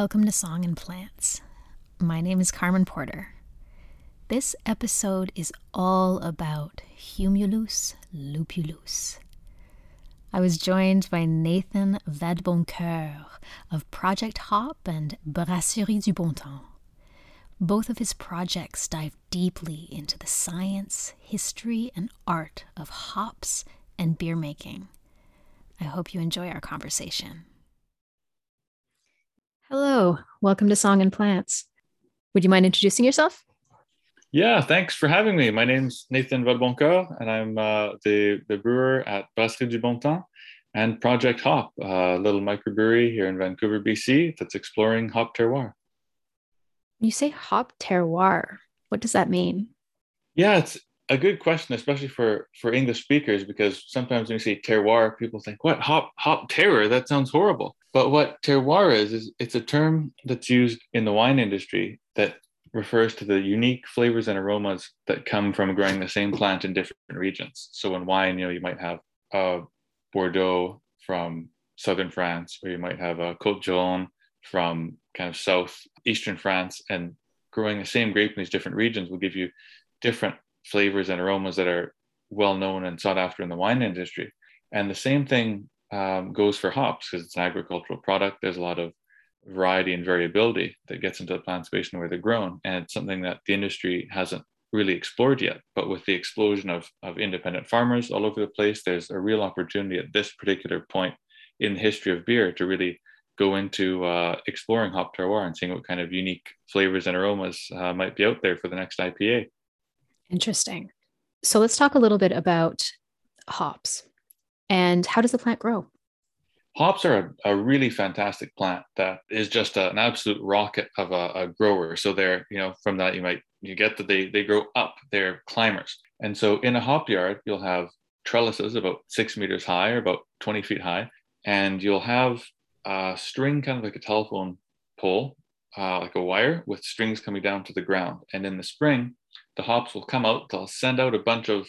Welcome to Song and Plants. My name is Carmen Porter. This episode is all about Humulus lupulus. I was joined by Nathan Vadeboncoeur of Project Hop and Brasserie du Bon Temps. Both of his projects dive deeply into the science, history, and art of hops and beer making. I hope you enjoy our conversation. Hello, welcome to Song and Plants. Would you mind introducing yourself? Yeah, thanks for having me. My name's Nathan Vadeboncoeur, and I'm uh, the, the brewer at Brasserie du Bon Temps and Project Hop, a little microbrewery here in Vancouver, BC, that's exploring hop terroir. You say hop terroir. What does that mean? Yeah, it's a good question, especially for for English speakers, because sometimes when you say terroir, people think, "What hop hop terror? That sounds horrible." But what terroir is, is it's a term that's used in the wine industry that refers to the unique flavors and aromas that come from growing the same plant in different regions. So in wine, you know, you might have a Bordeaux from southern France, or you might have a Côte Jaune from kind of south eastern France, and growing the same grape in these different regions will give you different flavors and aromas that are well known and sought after in the wine industry. And the same thing um, goes for hops because it's an agricultural product. There's a lot of variety and variability that gets into the plant space and where they're grown. And it's something that the industry hasn't really explored yet. But with the explosion of, of independent farmers all over the place, there's a real opportunity at this particular point in the history of beer to really go into uh, exploring hop terroir and seeing what kind of unique flavors and aromas uh, might be out there for the next IPA. Interesting. So let's talk a little bit about hops. And how does the plant grow? Hops are a, a really fantastic plant that is just a, an absolute rocket of a, a, grower. So they're, you know, from that you might you get that they they grow up. They're climbers. And so in a hop yard, you'll have trellises about six meters high or about 20 feet high. And you'll have a string kind of like a telephone pole, uh, like a wire with strings coming down to the ground. And in the spring, the hops will come out, they'll send out a bunch of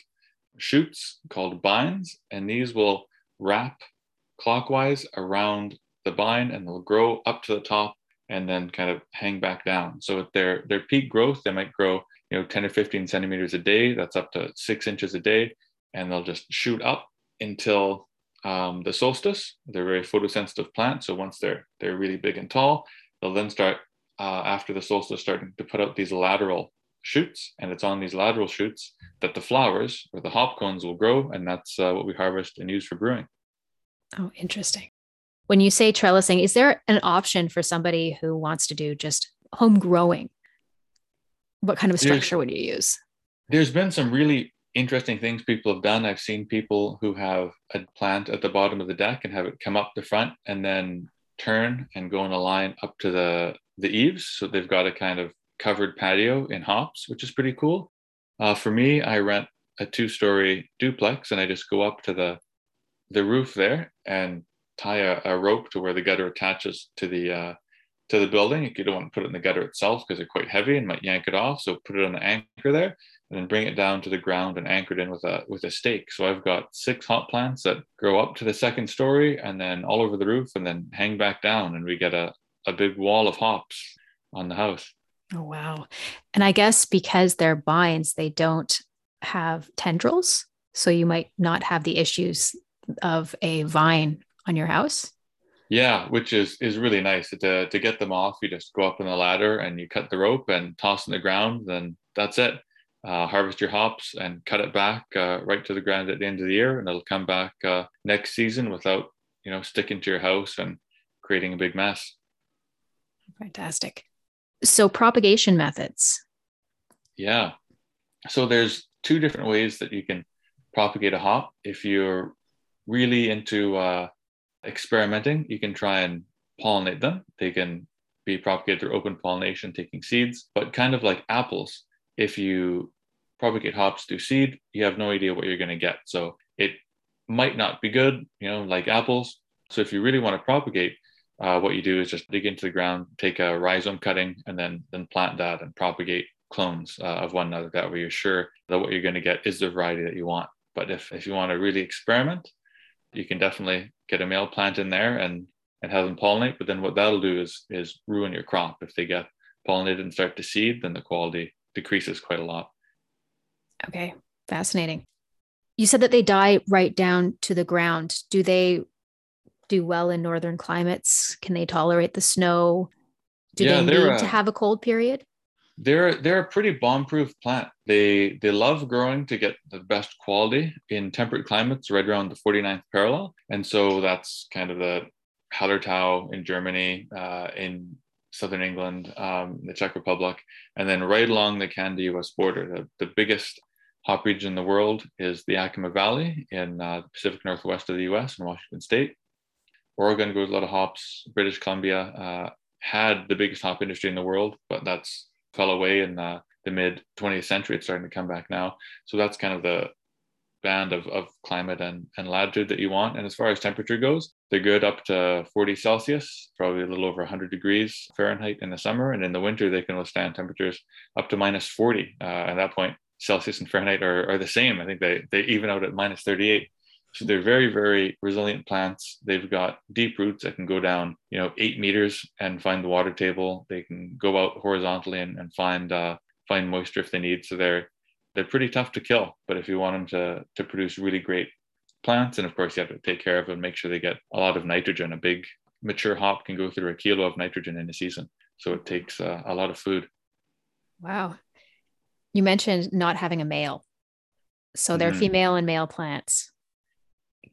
shoots called bines, and these will wrap clockwise around the vine and they'll grow up to the top and then kind of hang back down. So at their their peak growth, they might grow, you know, 10 or 15 centimeters a day. That's up to six inches a day, and they'll just shoot up until um, the solstice. They're very photosensitive plants, so once they're they're really big and tall, they'll then start uh, after the solstice starting to put out these lateral shoots, and it's on these lateral shoots that the flowers or the hop cones will grow, and that's uh, what we harvest and use for brewing. Oh, interesting. When you say trellising, is there an option for somebody who wants to do just home growing? What kind of structure there's, would you use? There's been some really interesting things people have done. I've seen people who have a plant at the bottom of the deck and have it come up the front and then turn and go in a line up to the the eaves. So they've got a kind of covered patio in hops, which is pretty cool. Uh, for me, I rent a two-story duplex, and I just go up to the the roof there and tie a, a rope to where the gutter attaches to the uh, to the building. You don't want to put it in the gutter itself because they're quite heavy and might yank it off. So put it on the anchor there, and then bring it down to the ground and anchor it in with a with a stake. So I've got six hop plants that grow up to the second story and then all over the roof, and then hang back down, and we get a a big wall of hops on the house. Oh, wow. And I guess because they're vines, they don't have tendrils. So you might not have the issues of a vine on your house. Yeah, which is is really nice to to get them off. You just go up on the ladder and you cut the rope and toss in the ground. Then that's it. Uh, harvest your hops and cut it back uh, right to the ground at the end of the year, and it'll come back uh, next season without you know sticking to your house and creating a big mess. Fantastic. So, propagation methods. Yeah. So, there's two different ways that you can propagate a hop. If you're really into uh, experimenting, you can try and pollinate them. They can be propagated through open pollination, taking seeds, but kind of like apples, if you propagate hops through seed, you have no idea what you're going to get. So, it might not be good, you know, like apples. So, if you really want to propagate, uh, what you do is just dig into the ground, take a rhizome cutting, and then then plant that and propagate clones uh, of one another. That way, you're sure that what you're going to get is the variety that you want. But if if you want to really experiment, you can definitely get a male plant in there and and have them pollinate. But then what that'll do is is ruin your crop. If they get pollinated and start to seed, then the quality decreases quite a lot. Okay, fascinating. You said that they die right down to the ground. Do they do well in northern climates? Can they tolerate the snow? Do yeah, they need to have a cold period? They're they're a pretty bomb-proof plant. They they love growing to get the best quality in temperate climates right around the 49th parallel. And so that's kind of the Hallertau in Germany, uh, in southern England, um, the Czech Republic, and then right along the Canada-US border. The, the biggest hop region in the world is the Yakima Valley in uh, the Pacific Northwest of the US in Washington State. Oregon grows a lot of hops. British Columbia uh, had the biggest hop industry in the world, but that's fell away in uh, the mid 20th century. It's starting to come back now. So that's kind of the band of, of climate and, and latitude that you want. And as far as temperature goes, they're good up to 40 Celsius, probably a little over 100 degrees Fahrenheit in the summer. And in the winter, they can withstand temperatures up to minus 40. Uh, at that point, Celsius and Fahrenheit are, are the same. I think they, they even out at minus 38. So they're very, very resilient plants. They've got deep roots that can go down, you know, eight meters and find the water table. They can go out horizontally and, and find uh, find moisture if they need. So they're they're pretty tough to kill. But if you want them to to produce really great plants, and of course you have to take care of them, make sure they get a lot of nitrogen. A big mature hop can go through a kilo of nitrogen in a season, so it takes uh, a lot of food. Wow, you mentioned not having a male, so they're mm-hmm. female and male plants.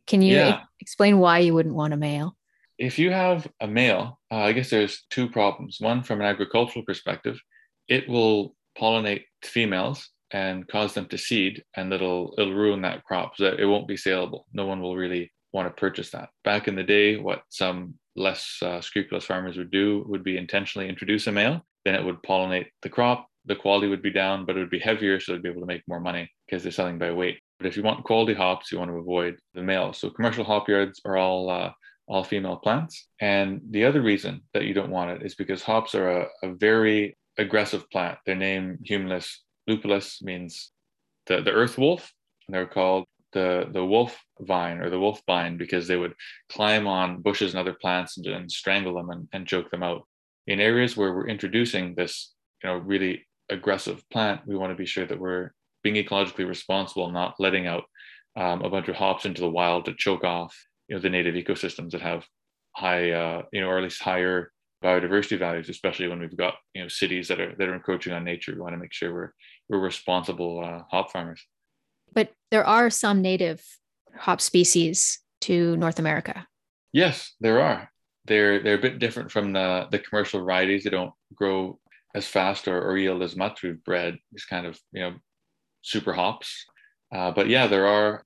Can you yeah. explain why you wouldn't want a male? If you have a male, uh, I guess there's two problems. One, from an agricultural perspective, it will pollinate females and cause them to seed, and it'll it'll ruin that crop. So that it won't be saleable. No one will really want to purchase that. Back in the day, what some less uh, scrupulous farmers would do would be intentionally introduce a male. Then it would pollinate the crop. The quality would be down, but it would be heavier, so they'd be able to make more money because they're selling by weight. But if you want quality hops, you want to avoid the male. So commercial hop yards are all uh, all female plants. And the other reason that you don't want it is because hops are a, a very aggressive plant. Their name, Humulus lupulus, means the, the earth wolf. And they're called the, the wolf vine or the wolf vine because they would climb on bushes and other plants and, and strangle them and, and choke them out. In areas where we're introducing this, you know, really aggressive plant, we want to be sure that we're being ecologically responsible, not letting out um, a bunch of hops into the wild to choke off you know the native ecosystems that have high uh, you know or at least higher biodiversity values, especially when we've got you know cities that are that are encroaching on nature. We want to make sure we're we're responsible uh, hop farmers. But there are some native hop species to North America. Yes, there are. They're they're a bit different from the the commercial varieties. They don't grow as fast or, or yield as much. We've bred these kind of you know super hops. Uh, but yeah, there are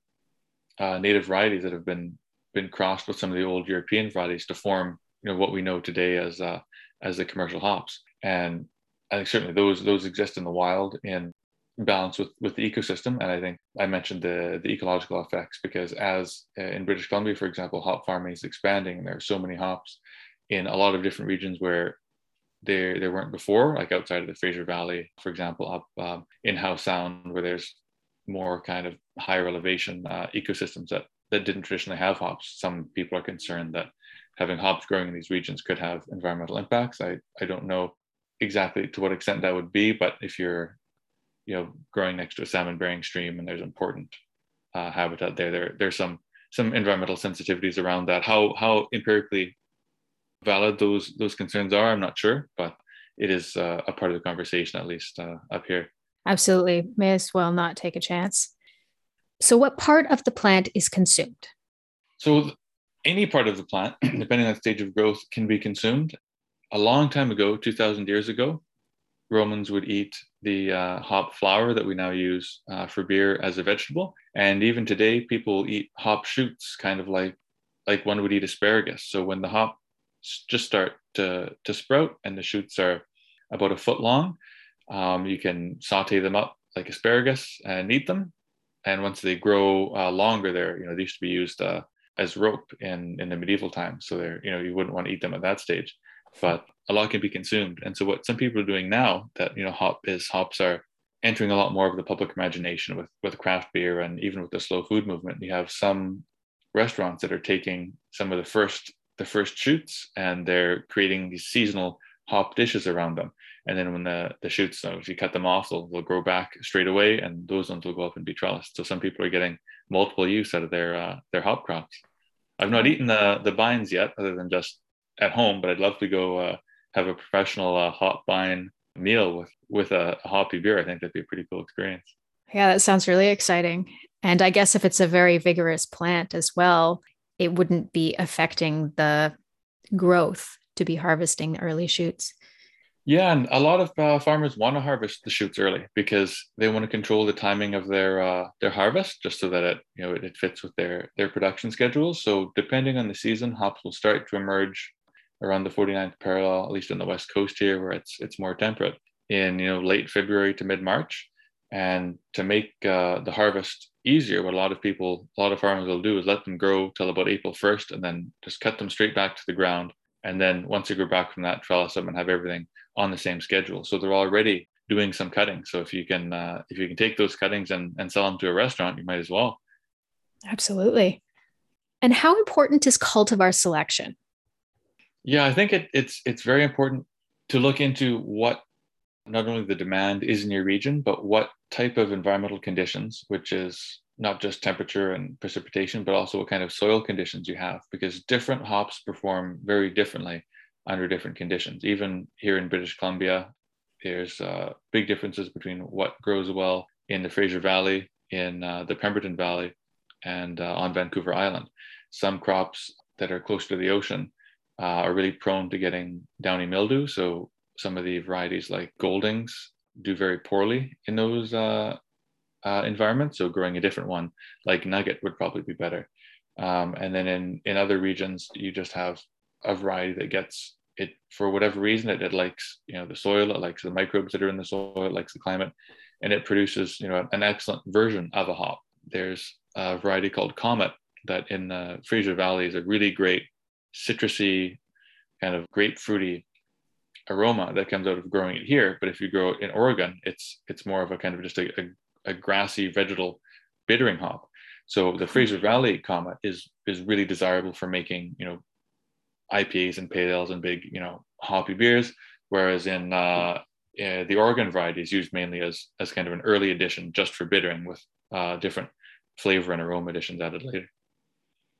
uh, native varieties that have been been crossed with some of the old European varieties to form you know what we know today as uh, as the commercial hops. And I think certainly those those exist in the wild in balance with with the ecosystem. And I think I mentioned the the ecological effects because as uh, in British Columbia, for example, hop farming is expanding, and there are so many hops in a lot of different regions where there there weren't before, like outside of the Fraser Valley, for example, up um, in Howe Sound, where there's more kind of higher elevation uh, ecosystems that that didn't traditionally have hops. Some people are concerned that having hops growing in these regions could have environmental impacts. I, I don't know exactly to what extent that would be, but if you're you know growing next to a salmon bearing stream and there's important uh, habitat there, there there's some some environmental sensitivities around that. How how empirically valid those those concerns are, I'm not sure, but it is uh, a part of the conversation at least uh, up here. Absolutely, may as well not take a chance. So, what part of the plant is consumed? So, any part of the plant, depending on the stage of growth, can be consumed. A long time ago, 2,000 years ago, Romans would eat the uh, hop flower that we now use uh, for beer as a vegetable. And even today, people eat hop shoots, kind of like like one would eat asparagus. So when the hop just start to, to sprout and the shoots are about a foot long, um, you can saute them up like asparagus and eat them. And once they grow uh, longer, they're you know they used to be used uh, as rope in in the medieval times. So they're you know you wouldn't want to eat them at that stage, but a lot can be consumed. And so what some people are doing now that you know hop is hops are entering a lot more of the public imagination with with craft beer and even with the slow food movement. You have some restaurants that are taking some of the first the first shoots and they're creating these seasonal hop dishes around them. And then when the, the shoots, so if you cut them off, they'll, they'll grow back straight away and those ones will go up and be trellised. So some people are getting multiple use out of their uh, their hop crops. I've not eaten the, the vines yet, other than just at home, but I'd love to go uh, have a professional uh, hop vine meal with, with a, a hoppy beer. I think that'd be a pretty cool experience. Yeah, that sounds really exciting. And I guess if it's a very vigorous plant as well, it wouldn't be affecting the growth to be harvesting early shoots. Yeah, and a lot of uh, farmers want to harvest the shoots early because they want to control the timing of their uh, their harvest, just so that it you know it, it, fits with their their production schedules. So depending on the season, hops will start to emerge around the 49th parallel, at least in the west coast here, where it's it's more temperate in you know late February to mid March. And to make uh, the harvest easier, what a lot of people, a lot of farmers will do is let them grow till about April 1st, and then just cut them straight back to the ground. And then once they grow back from that, trellis them and have everything on the same schedule. So they're already doing some cutting. So if you can uh, if you can take those cuttings and, and sell them to a restaurant, you might as well. Absolutely. And how important is cultivar selection? Yeah, I think it, it's it's very important to look into what not only the demand is in your region, but what type of environmental conditions, which is not just temperature and precipitation, but also what kind of soil conditions you have, because different hops perform very differently under different conditions. Even here in British Columbia, there's uh, big differences between what grows well in the Fraser Valley, in uh, the Pemberton Valley, and uh, on Vancouver Island. Some crops that are close to the ocean uh, are really prone to getting downy mildew. So some of the varieties like Goldings do very poorly in those uh, uh, environments. So growing a different one like Nugget would probably be better. Um, and then in, in other regions, you just have a variety that gets it for whatever reason it, it likes you know the soil it likes the microbes that are in the soil it likes the climate and it produces you know an excellent version of a hop there's a variety called comet that in the fraser valley is a really great citrusy kind of grapefruity aroma that comes out of growing it here but if you grow it in oregon it's it's more of a kind of just a, a, a grassy vegetal bittering hop so the fraser valley comet is is really desirable for making you know IPAs and pale ales and big, you know, hoppy beers. Whereas in uh, uh, the Oregon variety is used mainly as as kind of an early addition, just for bittering, with uh, different flavor and aroma additions added later.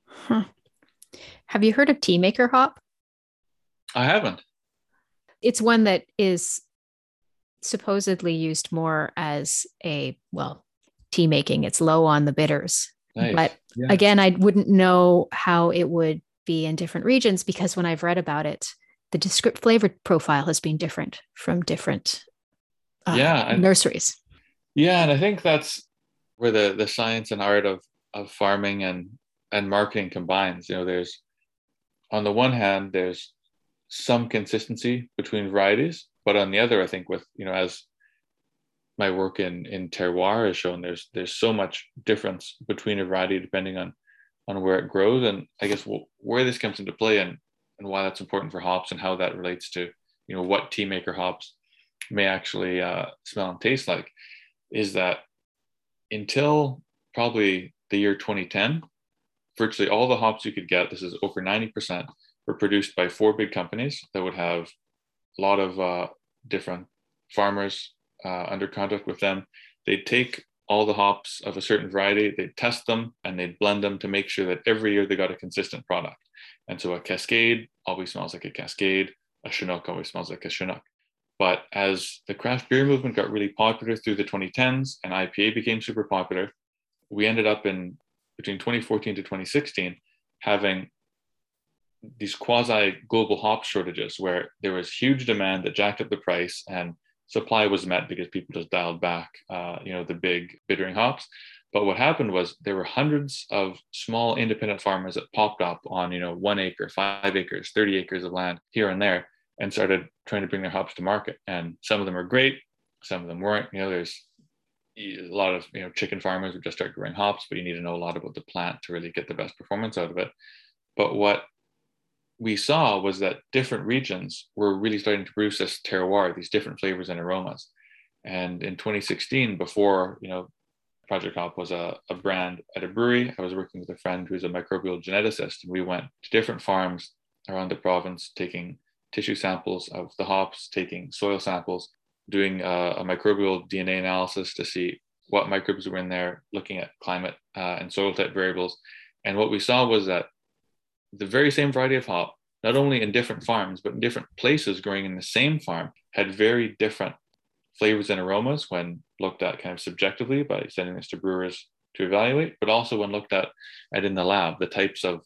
Huh. Have you heard of Teamaker hop? I haven't. It's one that is supposedly used more as a well tea making. It's low on the bitters, nice. but yeah. again, I wouldn't know how it would be in different regions because when I've read about it, the descript flavor profile has been different from different uh, yeah, nurseries. Yeah, and I think that's where the the science and art of of farming and and marketing combines. You know, there's on the one hand, there's some consistency between varieties, but on the other, I think with you know as my work in in terroir has shown, there's there's so much difference between a variety depending on on where it grows and I guess where this comes into play and, and why that's important for hops and how that relates to you know what Teamaker hops may actually uh, smell and taste like is that until probably the year 2010 virtually all the hops you could get this is over 90% were produced by four big companies that would have a lot of uh, different farmers uh, under contract with them they'd take all the hops of a certain variety, they'd test them and they'd blend them to make sure that every year they got a consistent product. And so a Cascade always smells like a Cascade, a Chinook always smells like a Chinook. But as the craft beer movement got really popular through the 2010s and IPA became super popular, we ended up in between 2014 to 2016 having these quasi global hop shortages where there was huge demand that jacked up the price and supply was met because people just dialed back, uh, you know, the big bittering hops. But what happened was there were hundreds of small independent farmers that popped up on, you know, one acre, five acres, 30 acres of land here and there and started trying to bring their hops to market. And some of them are great, some of them weren't. You know, there's a lot of, you know, chicken farmers who just start growing hops, but you need to know a lot about the plant to really get the best performance out of it. But what we saw was that different regions were really starting to produce this terroir, these different flavors and aromas. And in 2016, before you know, Project Hop was a, a brand at a brewery, I was working with a friend who's a microbial geneticist, and we went to different farms around the province, taking tissue samples of the hops, taking soil samples, doing a, a microbial DNA analysis to see what microbes were in there, looking at climate uh, and soil type variables. And what we saw was that the very same variety of hop, not only in different farms, but in different places growing in the same farm, had very different flavors and aromas when looked at kind of subjectively by sending this to brewers to evaluate, but also when looked at, at in the lab, the types of,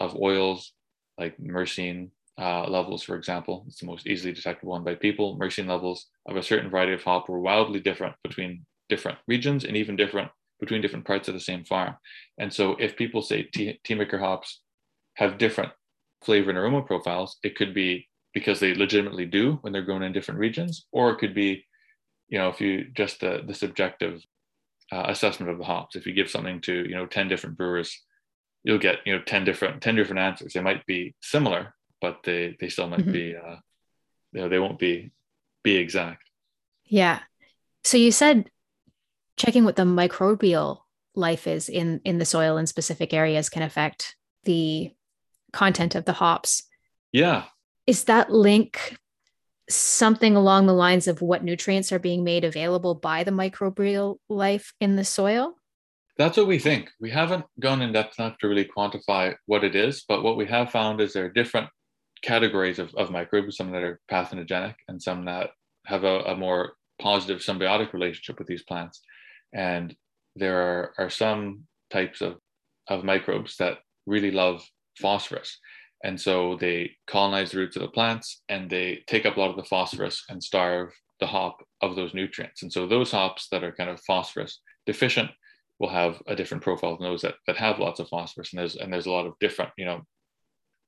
of oils like myrcene uh, levels, for example, it's the most easily detectable one by people. Myrcene levels of a certain variety of hop were wildly different between different regions and even different between different parts of the same farm. And so if people say tea, Teamaker hops have different flavor and aroma profiles, it could be because they legitimately do when they're grown in different regions, or it could be, you know, if you just the, the subjective uh, assessment of the hops. If you give something to, you know, 10 different brewers, you'll get, you know, 10 different, 10 different answers. They might be similar, but they, they still might mm-hmm. be, uh, you know, they won't be, be exact. Yeah. So you said checking what the microbial life is in, in the soil in specific areas can affect the content of the hops. Yeah. Is that link something along the lines of what nutrients are being made available by the microbial life in the soil? That's what we think. We haven't gone in depth enough to really quantify what it is, but what we have found is there are different categories of, of microbes, some that are pathogenic and some that have a, a more positive symbiotic relationship with these plants. And there are, are some types of, of microbes that really love phosphorus. And so they colonize the roots of the plants and they take up a lot of the phosphorus and starve the hop of those nutrients. And so those hops that are kind of phosphorus deficient will have a different profile than those that, that have lots of phosphorus. And there's and there's a lot of different, you know,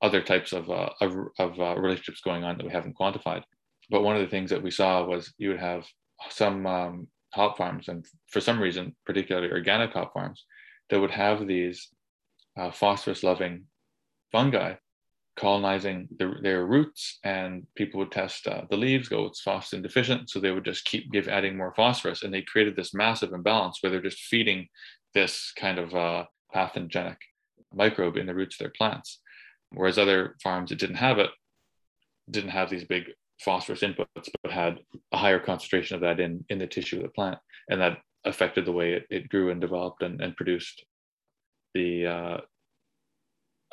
other types of uh, of, of uh, relationships going on that we haven't quantified. But one of the things that we saw was you would have some um, hop farms, and for some reason, particularly organic hop farms, that would have these uh, phosphorus loving fungi colonizing the, their roots and people would test uh, the leaves go it's phosphorus deficient. So they would just keep give adding more phosphorus and they created this massive imbalance where they're just feeding this kind of uh, pathogenic microbe in the roots of their plants. Whereas other farms that didn't have it didn't have these big phosphorus inputs but had a higher concentration of that in in the tissue of the plant. And that affected the way it, it grew and developed and, and produced the uh,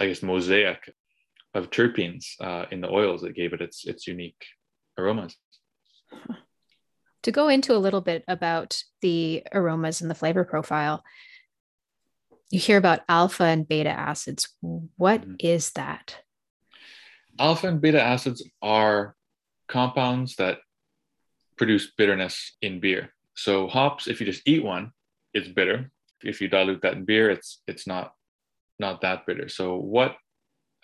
I guess mosaic of terpenes uh, in the oils that gave it its its unique aromas. To go into a little bit about the aromas and the flavor profile, you hear about alpha and beta acids. What mm-hmm. is that? Alpha and beta acids are compounds that produce bitterness in beer. So hops, if you just eat one, it's bitter. If you dilute that in beer, it's it's not not that bitter. So what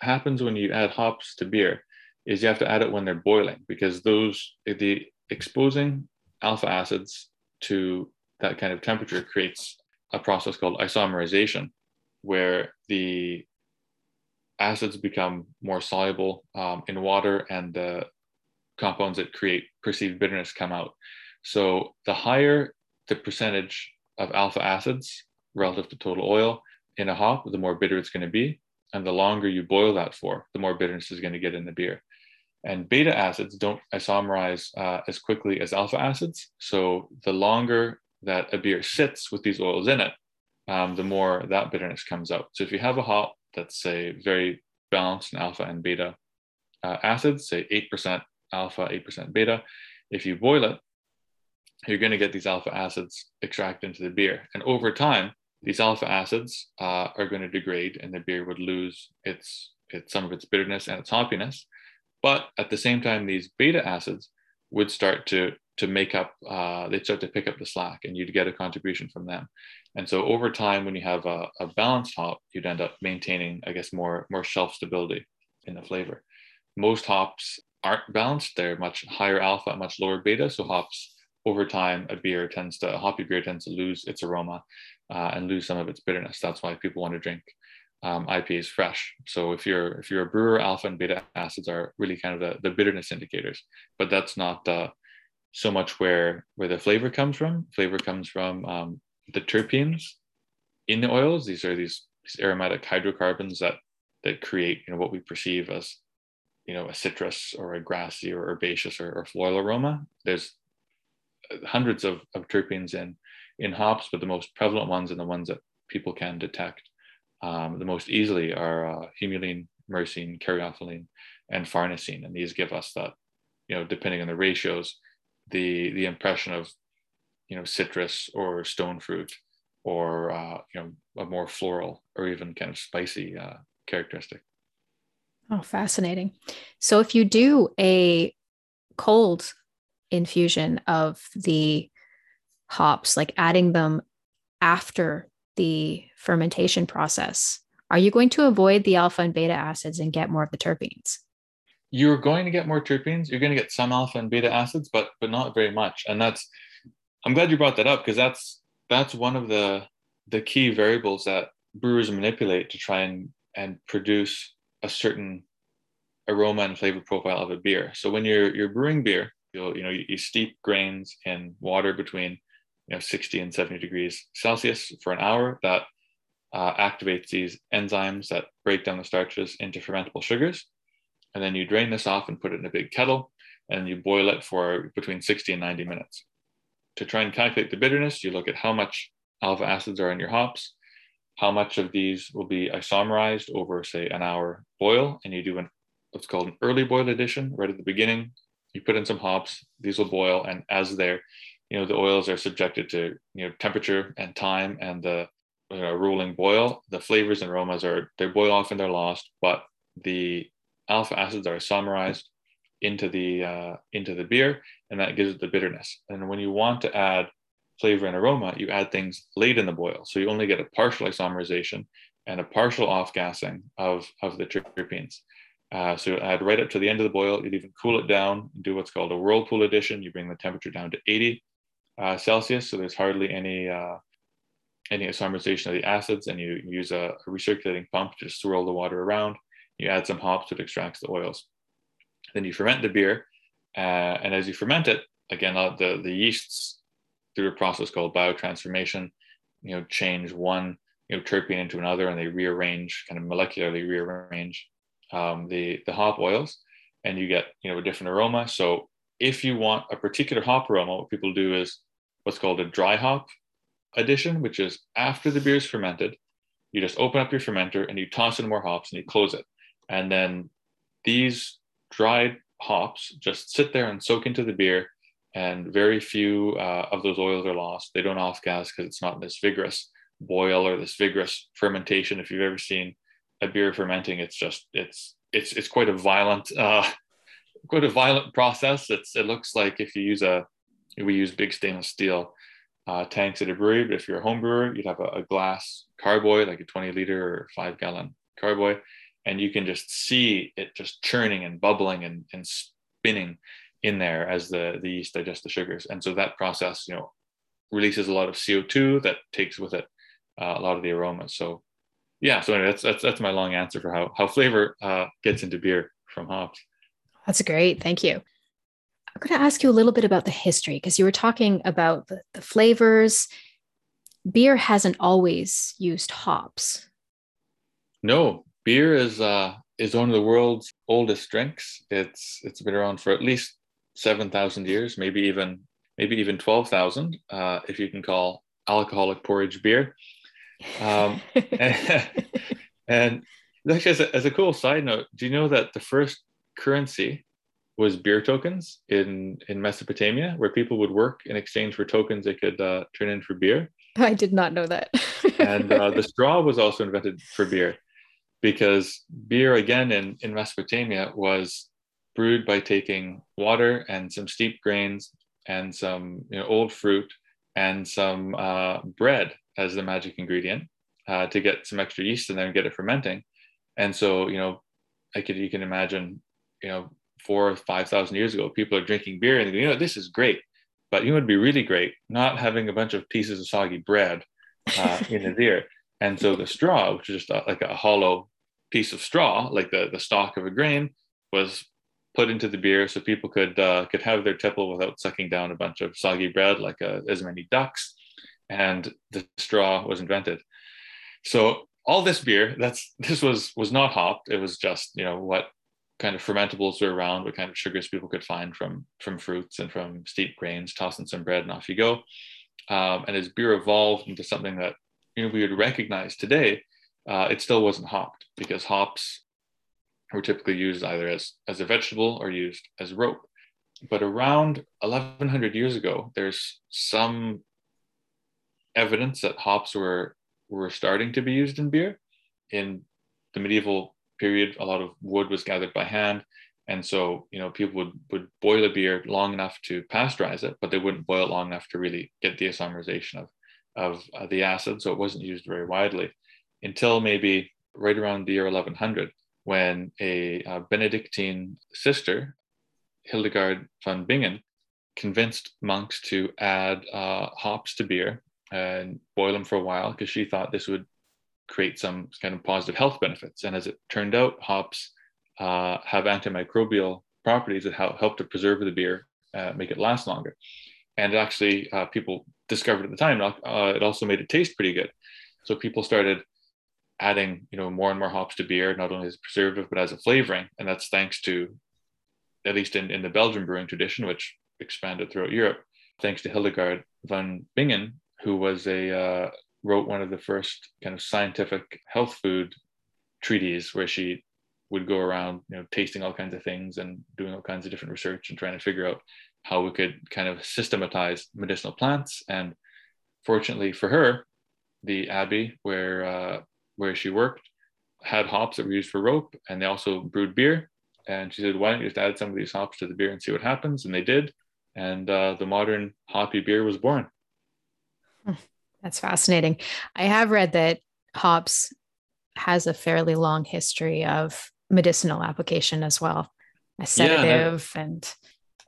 happens when you add hops to beer is you have to add it when they're boiling because those the exposing alpha acids to that kind of temperature creates a process called isomerization where the acids become more soluble um, in water and the compounds that create perceived bitterness come out so the higher the percentage of alpha acids relative to total oil in a hop the more bitter it's going to be and the longer you boil that for, the more bitterness is going to get in the beer. And beta acids don't isomerize uh, as quickly as alpha acids. So the longer that a beer sits with these oils in it, um, the more that bitterness comes out. So if you have a hop that's say very balanced in alpha and beta uh, acids, say 8% alpha, 8% beta, if you boil it, you're going to get these alpha acids extracted into the beer. And over time, these alpha acids uh, are going to degrade and the beer would lose its, its some of its bitterness and its hoppiness. But at the same time these beta acids would start to to make up uh, they'd start to pick up the slack and you'd get a contribution from them. And so over time when you have a, a balanced hop you'd end up maintaining i guess more more shelf stability in the flavor. Most hops aren't balanced. They're much higher alpha much lower beta. So hops over time a beer tends to a hoppy beer tends to lose its aroma uh, and lose some of its bitterness. That's why people want to drink um, IPAs fresh. So if you're if you're a brewer, alpha and beta acids are really kind of the, the bitterness indicators. But that's not uh, so much where where the flavor comes from. Flavor comes from um, the terpenes in the oils. These are these, these aromatic hydrocarbons that that create you know what we perceive as you know a citrus or a grassy or herbaceous or, or floral aroma. There's hundreds of, of terpenes in in hops, but the most prevalent ones and the ones that people can detect um, the most easily are uh, humulene, myrcene, caryophyllene, and farnesene, and these give us that, you know, depending on the ratios, the the impression of, you know, citrus or stone fruit, or uh, you know, a more floral or even kind of spicy uh, characteristic. Oh, fascinating. So if you do a cold infusion of the hops, like adding them after the fermentation process, are you going to avoid the alpha and beta acids and get more of the terpenes? You're going to get more terpenes. You're going to get some alpha and beta acids, but but not very much. And that's I'm glad you brought that up because that's that's one of the the key variables that brewers manipulate to try and and produce a certain aroma and flavor profile of a beer. So when you're you're brewing beer, you'll you know you, you steep grains in water between you know 60 and 70 degrees Celsius for an hour. That uh, activates these enzymes that break down the starches into fermentable sugars. And then you drain this off and put it in a big kettle and you boil it for between 60 and 90 minutes. To try and calculate the bitterness, you look at how much alpha acids are in your hops, how much of these will be isomerized over, say, an hour boil, and you do an what's called an early boil addition right at the beginning. You put in some hops, these will boil, and as they're, you know, the oils are subjected to you know temperature and time and the know, rolling boil, the flavors and aromas are they boil off and they're lost, but the alpha acids are isomerized into the uh, into the beer, and that gives it the bitterness. And when you want to add flavor and aroma, you add things late in the boil. So you only get a partial isomerization and a partial off gassing of, of the terpenes. Uh, so add right up to the end of the boil, you'd even cool it down, and do what's called a whirlpool addition. You bring the temperature down to 80 uh, Celsius. So there's hardly any, uh, any isomerization of the acids and you use a, a, recirculating pump to just swirl the water around. You add some hops, it extracts the oils. Then you ferment the beer. Uh, and as you ferment it, again, uh, the, the yeasts through a process called biotransformation, you know, change one you know terpene into another, and they rearrange, kind of molecularly rearrange um, the the hop oils, and you get you know a different aroma. So if you want a particular hop aroma, what people do is what's called a dry hop addition, which is after the beer is fermented, you just open up your fermenter and you toss in more hops and you close it, and then these dried hops just sit there and soak into the beer and very few uh, of those oils are lost. They don't off gas because it's not this vigorous boil or this vigorous fermentation. If you've ever seen a beer fermenting, it's just it's it's it's quite a violent uh, quite a violent process. It's it looks like if you use a we use big stainless steel uh, tanks at a brewery, but if you're a home brewer, you'd have a, a glass carboy, like a 20 liter or five gallon carboy, and you can just see it just churning and bubbling and, and spinning in there as the, the yeast digests the sugars. And so that process, you know, releases a lot of CO2 that takes with it uh, a lot of the aromas. So yeah, so anyway, that's, that's, that's my long answer for how, how flavor uh, gets into beer from hops. That's great. Thank you. I'm going to ask you a little bit about the history because you were talking about the, the flavors. Beer hasn't always used hops. No, beer is uh, is one of the world's oldest drinks. It's it's been around for at least seven thousand years, maybe even maybe even twelve thousand, uh, if you can call alcoholic porridge beer. Um, and, and actually, as a, as a cool side note, do you know that the first currency was beer tokens in in Mesopotamia, where people would work in exchange for tokens they could uh, turn in for beer. I did not know that. and uh, the straw was also invented for beer, because beer again in in Mesopotamia was brewed by taking water and some steep grains and some you know, old fruit and some uh, bread as the magic ingredient uh, to get some extra yeast and then get it fermenting. And so, you know, I could you can imagine, you know, four or five thousand years ago, people are drinking beer and they go, you know, this is great. But you know, would be really great not having a bunch of pieces of soggy bread uh, in the beer. And so the straw, which is just a, like a hollow piece of straw, like the, the stalk of a grain, was put into the beer so people could uh, could have their tipple without sucking down a bunch of soggy bread like uh, as many ducks and the straw was invented so all this beer that's this was was not hopped it was just you know what kind of fermentables were around, what kind of sugars people could find from from fruits and from steep grains, toss in some bread and off you go. Um, and as beer evolved into something that you know we would recognize today, uh, it still wasn't hopped because hops were typically used either as as a vegetable or used as rope. But around 1100 years ago, there's some evidence that hops were were starting to be used in beer. In the medieval period, a lot of wood was gathered by hand. And so, you know, people would, would boil a beer long enough to pasteurize it, but they wouldn't boil it long enough to really get the isomerization of, of uh, the acid. So it wasn't used very widely until maybe right around the year 1100, when a, a Benedictine sister, Hildegard von Bingen, convinced monks to add uh, hops to beer and boil them for a while because she thought this would create some kind of positive health benefits. And as it turned out, hops uh, have antimicrobial properties that help, to preserve the beer, uh, make it last longer. And actually, uh, people discovered at the time, uh, it also made it taste pretty good. So people started adding, you know, more and more hops to beer, not only as a preservative, but as a flavoring. And that's thanks to, at least in, in the Belgian brewing tradition, which expanded throughout Europe, thanks to Hildegard von Bingen, who was a uh, wrote one of the first kind of scientific health food treaties where she would go around you know tasting all kinds of things and doing all kinds of different research and trying to figure out how we could kind of systematize medicinal plants. And fortunately for her the abbey where uh, where she worked had hops that were used for rope and they also brewed beer. And she said why don't you just add some of these hops to the beer and see what happens? And they did. And uh, the modern hoppy beer was born that's fascinating. I have read that hops has a fairly long history of medicinal application as well, a sedative yeah, and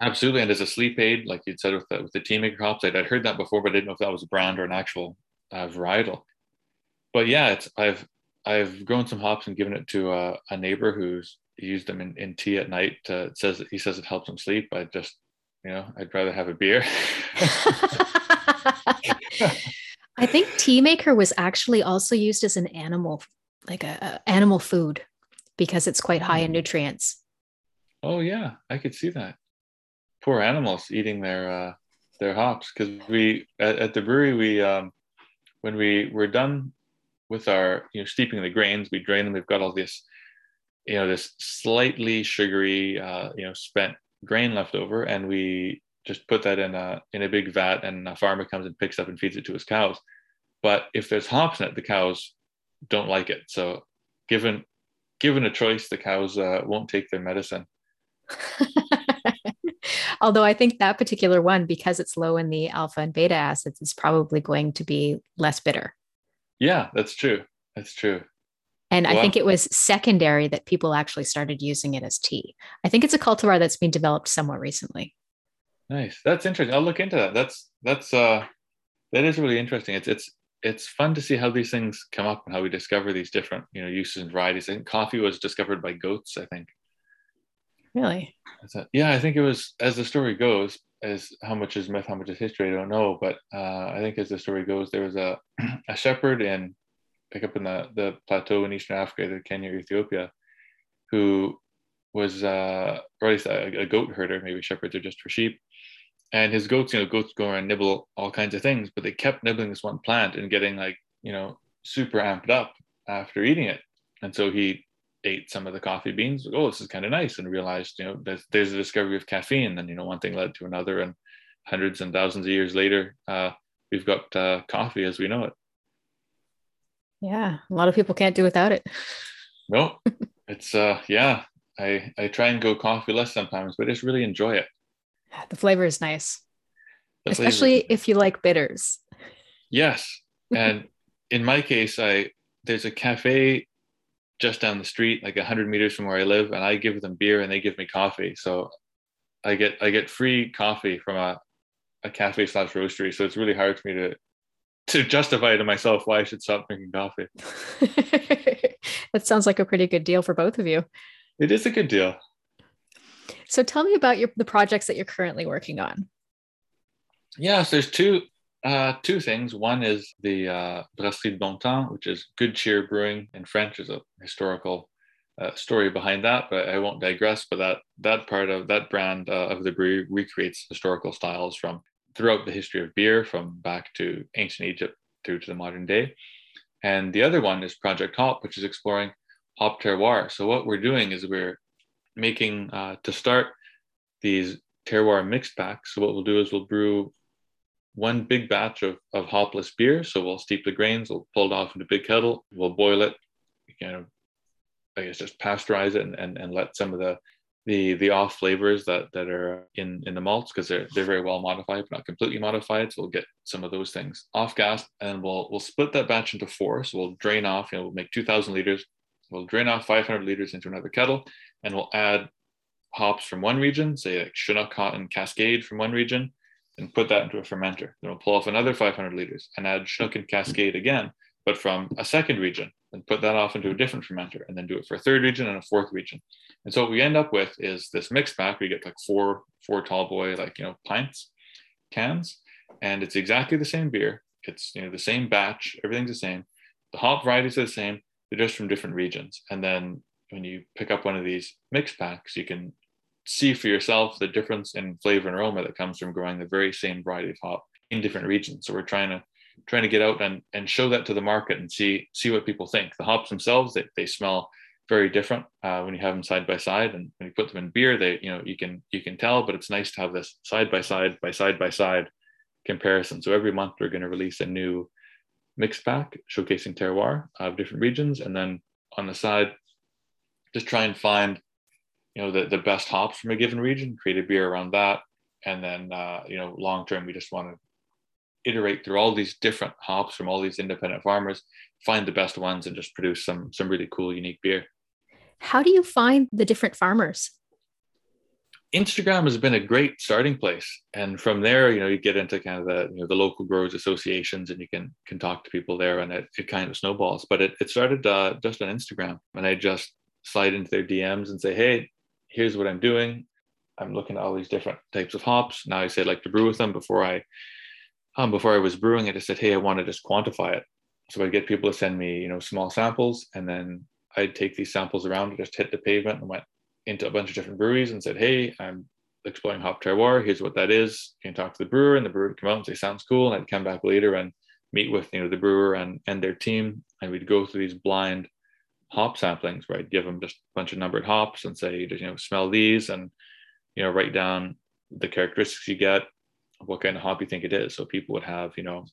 absolutely, and as a sleep aid, like you said with the, with the Teamaker hops, I'd, I'd, heard that before, but I didn't know if that was a brand or an actual uh, varietal. But yeah, it's I've I've grown some hops and given it to a, a neighbor who's used them in, in tea at night. Uh, it says he says it helps him sleep. I just you know I'd rather have a beer. I think Teamaker was actually also used as an animal, like a, a animal food, because it's quite high in hmm. nutrients. Oh yeah, I could see that. Poor animals eating their uh, their hops because we at, at, the brewery we um, when we were done with our you know steeping the grains, we drain them. We've got all this you know this slightly sugary uh, you know spent grain left over, and we just put that in a in a big vat and a farmer comes and picks up and feeds it to his cows. But if there's hops in it the cows don't like it. So given given a choice the cows uh, won't take their medicine. Although i think that particular one because it's low in the alpha and beta acids is probably going to be less bitter. Yeah that's true. That's true. And well, I think it was secondary that people actually started using it as tea. I think it's a cultivar that's been developed somewhat recently. Nice. That's interesting. I'll look into that. That's that's uh that is really interesting. It's it's it's fun to see how these things come up and how we discover these different, you know, uses and varieties. I think coffee was discovered by goats, I think. Really? yeah, I think it was as the story goes, as how much is myth, how much is history, I don't know. But uh, I think as the story goes, there was a a shepherd in pick up in the, the plateau in Eastern Africa, either Kenya or Ethiopia, who was uh, or at least a, a goat herder, maybe shepherds are just for sheep and his goats, you know, goats go around nibble all kinds of things, but they kept nibbling this one plant and getting like, you know, super amped up after eating it. And so he ate some of the coffee beans. Oh, this is kind of nice, and realized, you know, there's, there's a discovery of caffeine. And you know, one thing led to another, and hundreds and thousands of years later, uh, we've got uh, coffee as we know it. Yeah, a lot of people can't do without it. No, it's uh, yeah. I I try and go coffee less sometimes, but I just really enjoy it. The flavor is nice, the especially flavor. if you like bitters. Yes, and in my case, I there's a cafe just down the street, like hundred meters from where I live, and I give them beer and they give me coffee. So I get I get free coffee from a, a cafe slash roastery. So it's really hard for me to to justify to myself why I should stop drinking coffee. that sounds like a pretty good deal for both of you. It is a good deal. So tell me about your the projects that you're currently working on. Yes, there's two uh, two things. One is the uh, Brasserie de Bon Temps, which is Good Cheer Brewing in French, is a historical uh, story behind that, but I won't digress. But that that part of that brand uh, of the brewery recreates historical styles from throughout the history of beer, from back to ancient Egypt through to the modern day. And the other one is Project Hop, which is exploring hop terroir. So what we're doing is we're making uh, to start these terroir mixed packs. So what we'll do is we'll brew one big batch of, of hopless beer. So we'll steep the grains, we'll pull it off into a big kettle, we'll boil it, you know, I guess just pasteurize it and, and, and let some of the the the off flavors that that are in in the malts because they're they're very well modified but not completely modified so we'll get some of those things off gas and we'll we'll split that batch into four so we'll drain off you know we'll make 2000 liters we'll drain off 500 liters into another kettle and we'll add hops from one region say like chinook cotton cascade from one region and put that into a fermenter then we'll pull off another 500 liters and add chinook and cascade again but from a second region and put that off into a different fermenter and then do it for a third region and a fourth region. And so what we end up with is this mixed pack. We get like four, four tall boy, like, you know, pints, cans, and it's exactly the same beer. It's, you know, the same batch, everything's the same. The hop varieties are the same. They're just from different regions. And then when you pick up one of these mixed packs, you can see for yourself the difference in flavor and aroma that comes from growing the very same variety of hop in different regions. So we're trying to trying to get out and, and show that to the market and see see what people think. The hops themselves, they, they smell very different uh, when you have them side by side, and when you put them in beer, they you know you can you can tell. But it's nice to have this side by side by side by side comparison. So every month we're going to release a new mix pack showcasing terroir of different regions, and then on the side, just try and find you know the, the best hops from a given region, create a beer around that, and then uh, you know long term we just want to iterate through all these different hops from all these independent farmers, find the best ones, and just produce some some really cool, unique beer. How do you find the different farmers? Instagram has been a great starting place, and from there, you know, you get into kind of the you know the local growers associations, and you can can talk to people there, and it, it kind of snowballs. But it, it started uh, just on Instagram, and I just slide into their DMs and say, hey, here's what I'm doing. I'm looking at all these different types of hops. Now I say I'd like to brew with them before I um, before I was brewing I said, hey, I want to just quantify it. So I'd get people to send me, you know, small samples, and then I'd take these samples around and just hit the pavement and went into a bunch of different breweries and said, hey, I'm exploring hop terroir. Here's what that is. You can talk to the brewer, and the brewer would come out and say, sounds cool. And I'd come back later and meet with, you know, the brewer and and their team, and we'd go through these blind hop samplings I'd give them just a bunch of numbered hops and say, you know, smell these and you know, write down the characteristics you get what kind of hop you think it is. So people would have, you know,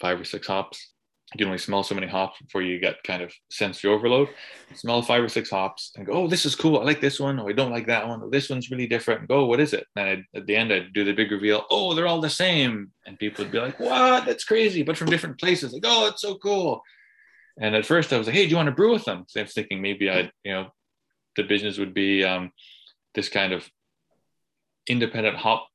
five or six hops. You can only smell so many hops before you get kind of sensory overload. Smell five or six hops and go, oh, this is cool. I like this one. Oh, I don't like that one. This one's really different. Go, oh, what is it? And I'd, at the end, I'd do the big reveal. Oh, they're all the same. And people would be like, what? That's crazy. But from different places. Like, oh, it's so cool. And at first I was like, hey, do you want to brew with them? So I was thinking maybe I'd, you know, the business would be um, this kind of independent hop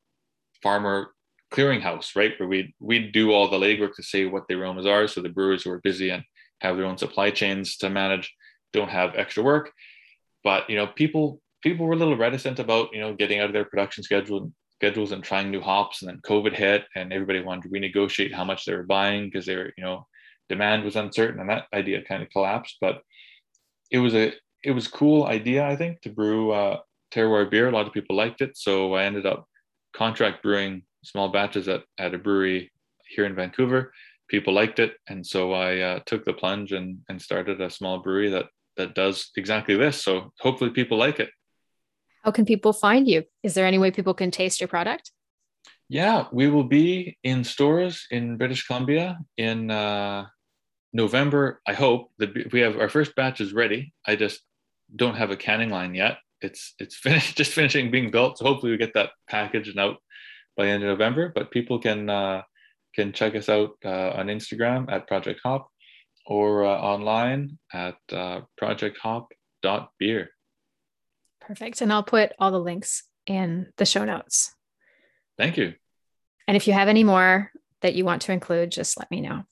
farmer clearinghouse, right? Where we we do all the legwork to say what the aromas are, so the brewers who are busy and have their own supply chains to manage don't have extra work. But you know, people people were a little reticent about you know getting out of their production schedule schedules and trying new hops, and then COVID hit, and everybody wanted to renegotiate how much they were buying because they were you know demand was uncertain, and that idea kind of collapsed. But it was a it was cool idea, I think, to brew uh, terroir beer. A lot of people liked it, so I ended up contract brewing small batches at, at a brewery here in Vancouver. People liked it, and so I uh, took the plunge and, and started a small brewery that that does exactly this. So hopefully people like it. How can people find you? Is there any way people can taste your product? Yeah, we will be in stores in British Columbia in uh, November. I hope that we have our first batch is ready. I just don't have a canning line yet. It's it's finished, just finishing being built. So hopefully we get that packaged and out by the end of November. But people can uh, can check us out uh, on Instagram at Project Hop or uh, online at uh, projecthop.beer. Perfect. And I'll put all the links in the show notes. Thank you. And if you have any more that you want to include, just let me know.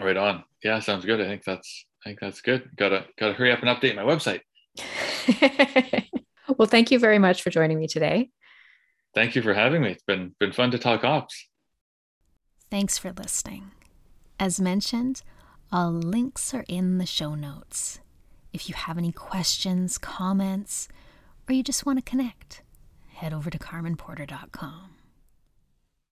Right on. Yeah, sounds good. I think that's I think that's good. Gotta gotta hurry up and update my website. well, thank you very much for joining me today. Thank you for having me. It's been been fun to talk ops. Thanks for listening. As mentioned, all links are in the show notes. If you have any questions, comments, or you just want to connect, head over to carmenporter.com.